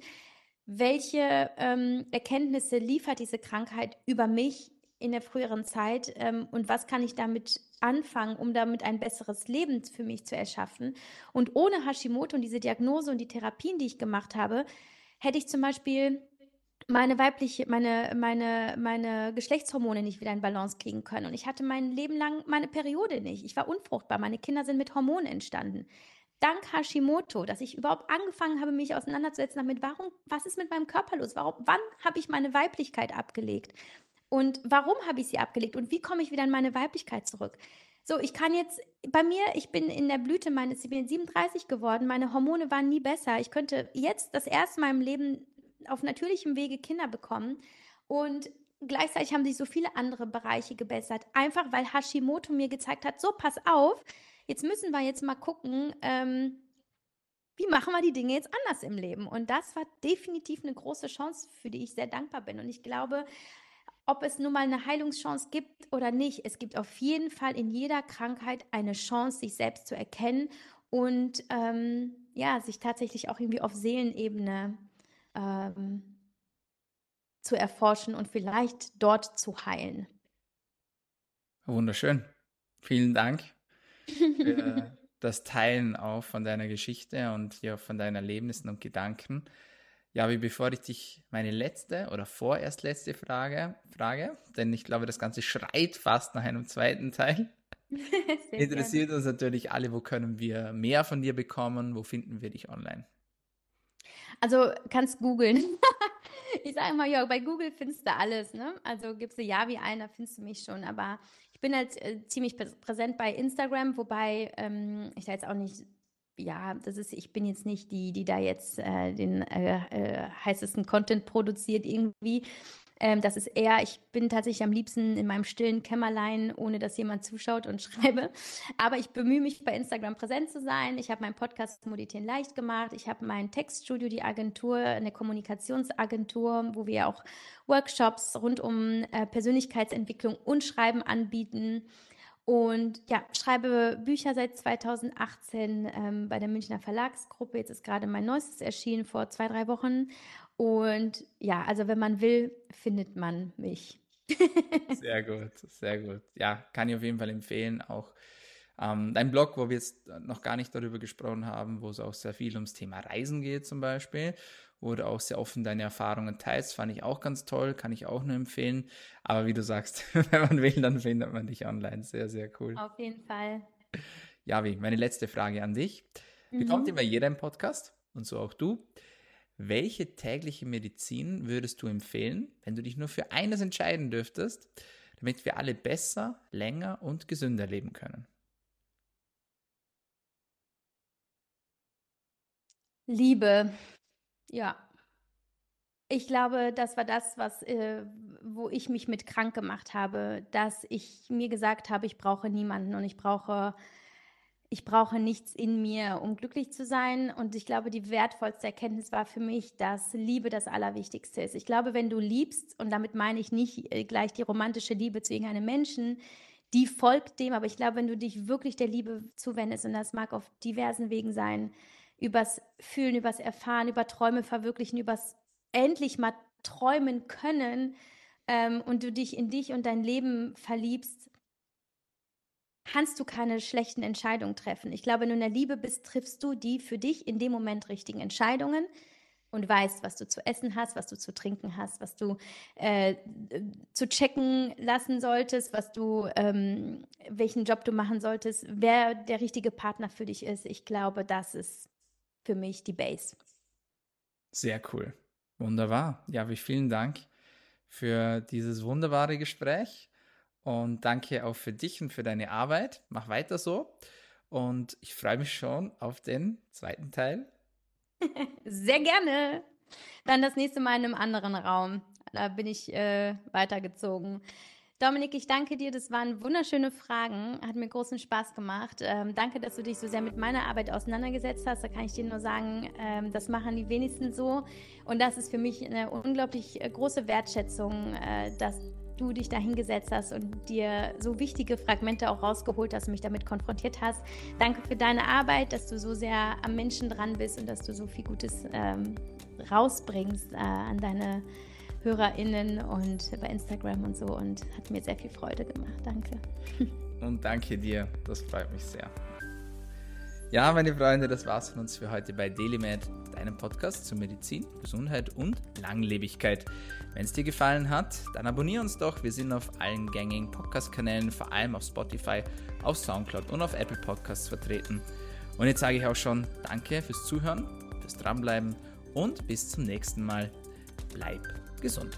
welche ähm, Erkenntnisse liefert diese Krankheit über mich in der früheren Zeit ähm, und was kann ich damit anfangen, um damit ein besseres Leben für mich zu erschaffen. Und ohne Hashimoto und diese Diagnose und die Therapien, die ich gemacht habe, hätte ich zum Beispiel meine weibliche, meine, meine, meine Geschlechtshormone nicht wieder in Balance kriegen können. Und ich hatte mein Leben lang meine Periode nicht. Ich war unfruchtbar. Meine Kinder sind mit Hormonen entstanden. Dank Hashimoto, dass ich überhaupt angefangen habe, mich auseinanderzusetzen damit, warum, was ist mit meinem Körper los? Warum, wann habe ich meine Weiblichkeit abgelegt? Und warum habe ich sie abgelegt? Und wie komme ich wieder in meine Weiblichkeit zurück? So, ich kann jetzt, bei mir, ich bin in der Blüte meines, ich bin 37 geworden, meine Hormone waren nie besser. Ich könnte jetzt das erste Mal im Leben auf natürlichem Wege Kinder bekommen. Und gleichzeitig haben sich so viele andere Bereiche gebessert. Einfach weil Hashimoto mir gezeigt hat, so pass auf, jetzt müssen wir jetzt mal gucken, ähm, wie machen wir die Dinge jetzt anders im Leben? Und das war definitiv eine große Chance, für die ich sehr dankbar bin. Und ich glaube, ob es nun mal eine Heilungschance gibt oder nicht, es gibt auf jeden Fall in jeder Krankheit eine Chance, sich selbst zu erkennen und ähm, ja, sich tatsächlich auch irgendwie auf Seelenebene ähm, zu erforschen und vielleicht dort zu heilen. Wunderschön. Vielen Dank für das Teilen auch von deiner Geschichte und ja, von deinen Erlebnissen und Gedanken. Ja, wie bevor ich dich meine letzte oder vorerst letzte Frage frage, denn ich glaube, das Ganze schreit fast nach einem zweiten Teil. Interessiert gerne. uns natürlich alle, wo können wir mehr von dir bekommen? Wo finden wir dich online? Also kannst googeln. ich sage immer, ja, bei Google findest du alles, ne? Also gibst du Javi ein, da findest du mich schon. Aber bin halt äh, ziemlich präsent bei Instagram, wobei ähm, ich da jetzt auch nicht, ja, das ist, ich bin jetzt nicht die, die da jetzt äh, den äh, äh heißesten Content produziert irgendwie. Ähm, das ist eher, ich bin tatsächlich am liebsten in meinem stillen Kämmerlein, ohne dass jemand zuschaut und schreibe. Aber ich bemühe mich, bei Instagram präsent zu sein. Ich habe meinen Podcast Moditieren leicht gemacht. Ich habe mein Textstudio, die Agentur, eine Kommunikationsagentur, wo wir auch Workshops rund um äh, Persönlichkeitsentwicklung und Schreiben anbieten. Und ja, schreibe Bücher seit 2018 ähm, bei der Münchner Verlagsgruppe. Jetzt ist gerade mein neuestes erschienen vor zwei, drei Wochen. Und ja, also wenn man will, findet man mich. sehr gut, sehr gut. Ja, kann ich auf jeden Fall empfehlen. Auch ähm, dein Blog, wo wir jetzt noch gar nicht darüber gesprochen haben, wo es auch sehr viel ums Thema Reisen geht zum Beispiel, wo du auch sehr offen deine Erfahrungen teilst, fand ich auch ganz toll, kann ich auch nur empfehlen. Aber wie du sagst, wenn man will, dann findet man dich online. Sehr, sehr cool. Auf jeden Fall. Javi, meine letzte Frage an dich. Bekommt mhm. immer jeder im Podcast und so auch du. Welche tägliche Medizin würdest du empfehlen, wenn du dich nur für eines entscheiden dürftest, damit wir alle besser, länger und gesünder leben können? Liebe, ja. Ich glaube, das war das, was, äh, wo ich mich mit krank gemacht habe, dass ich mir gesagt habe, ich brauche niemanden und ich brauche ich brauche nichts in mir, um glücklich zu sein. Und ich glaube, die wertvollste Erkenntnis war für mich, dass Liebe das Allerwichtigste ist. Ich glaube, wenn du liebst, und damit meine ich nicht äh, gleich die romantische Liebe zu irgendeinem Menschen, die folgt dem, aber ich glaube, wenn du dich wirklich der Liebe zuwendest, und das mag auf diversen Wegen sein, übers Fühlen, übers Erfahren, über Träume verwirklichen, übers endlich mal träumen können, ähm, und du dich in dich und dein Leben verliebst, kannst du keine schlechten Entscheidungen treffen. Ich glaube, wenn du in der Liebe bist, triffst du die für dich in dem Moment richtigen Entscheidungen und weißt, was du zu essen hast, was du zu trinken hast, was du äh, zu checken lassen solltest, was du, ähm, welchen Job du machen solltest, wer der richtige Partner für dich ist. Ich glaube, das ist für mich die Base. Sehr cool. Wunderbar. Ja, vielen Dank für dieses wunderbare Gespräch. Und danke auch für dich und für deine Arbeit. Mach weiter so. Und ich freue mich schon auf den zweiten Teil. Sehr gerne. Dann das nächste Mal in einem anderen Raum. Da bin ich äh, weitergezogen. Dominik, ich danke dir. Das waren wunderschöne Fragen. Hat mir großen Spaß gemacht. Ähm, danke, dass du dich so sehr mit meiner Arbeit auseinandergesetzt hast. Da kann ich dir nur sagen, ähm, das machen die wenigsten so. Und das ist für mich eine unglaublich äh, große Wertschätzung, äh, dass du dich da hingesetzt hast und dir so wichtige Fragmente auch rausgeholt hast und mich damit konfrontiert hast. Danke für deine Arbeit, dass du so sehr am Menschen dran bist und dass du so viel Gutes ähm, rausbringst äh, an deine HörerInnen und bei Instagram und so und hat mir sehr viel Freude gemacht. Danke. Und danke dir, das freut mich sehr. Ja, meine Freunde, das war's von uns für heute bei DailyMed, deinem Podcast zu Medizin, Gesundheit und Langlebigkeit. Wenn es dir gefallen hat, dann abonniere uns doch. Wir sind auf allen gängigen Podcast-Kanälen, vor allem auf Spotify, auf Soundcloud und auf Apple Podcasts vertreten. Und jetzt sage ich auch schon Danke fürs Zuhören, fürs Dranbleiben und bis zum nächsten Mal. Bleib gesund.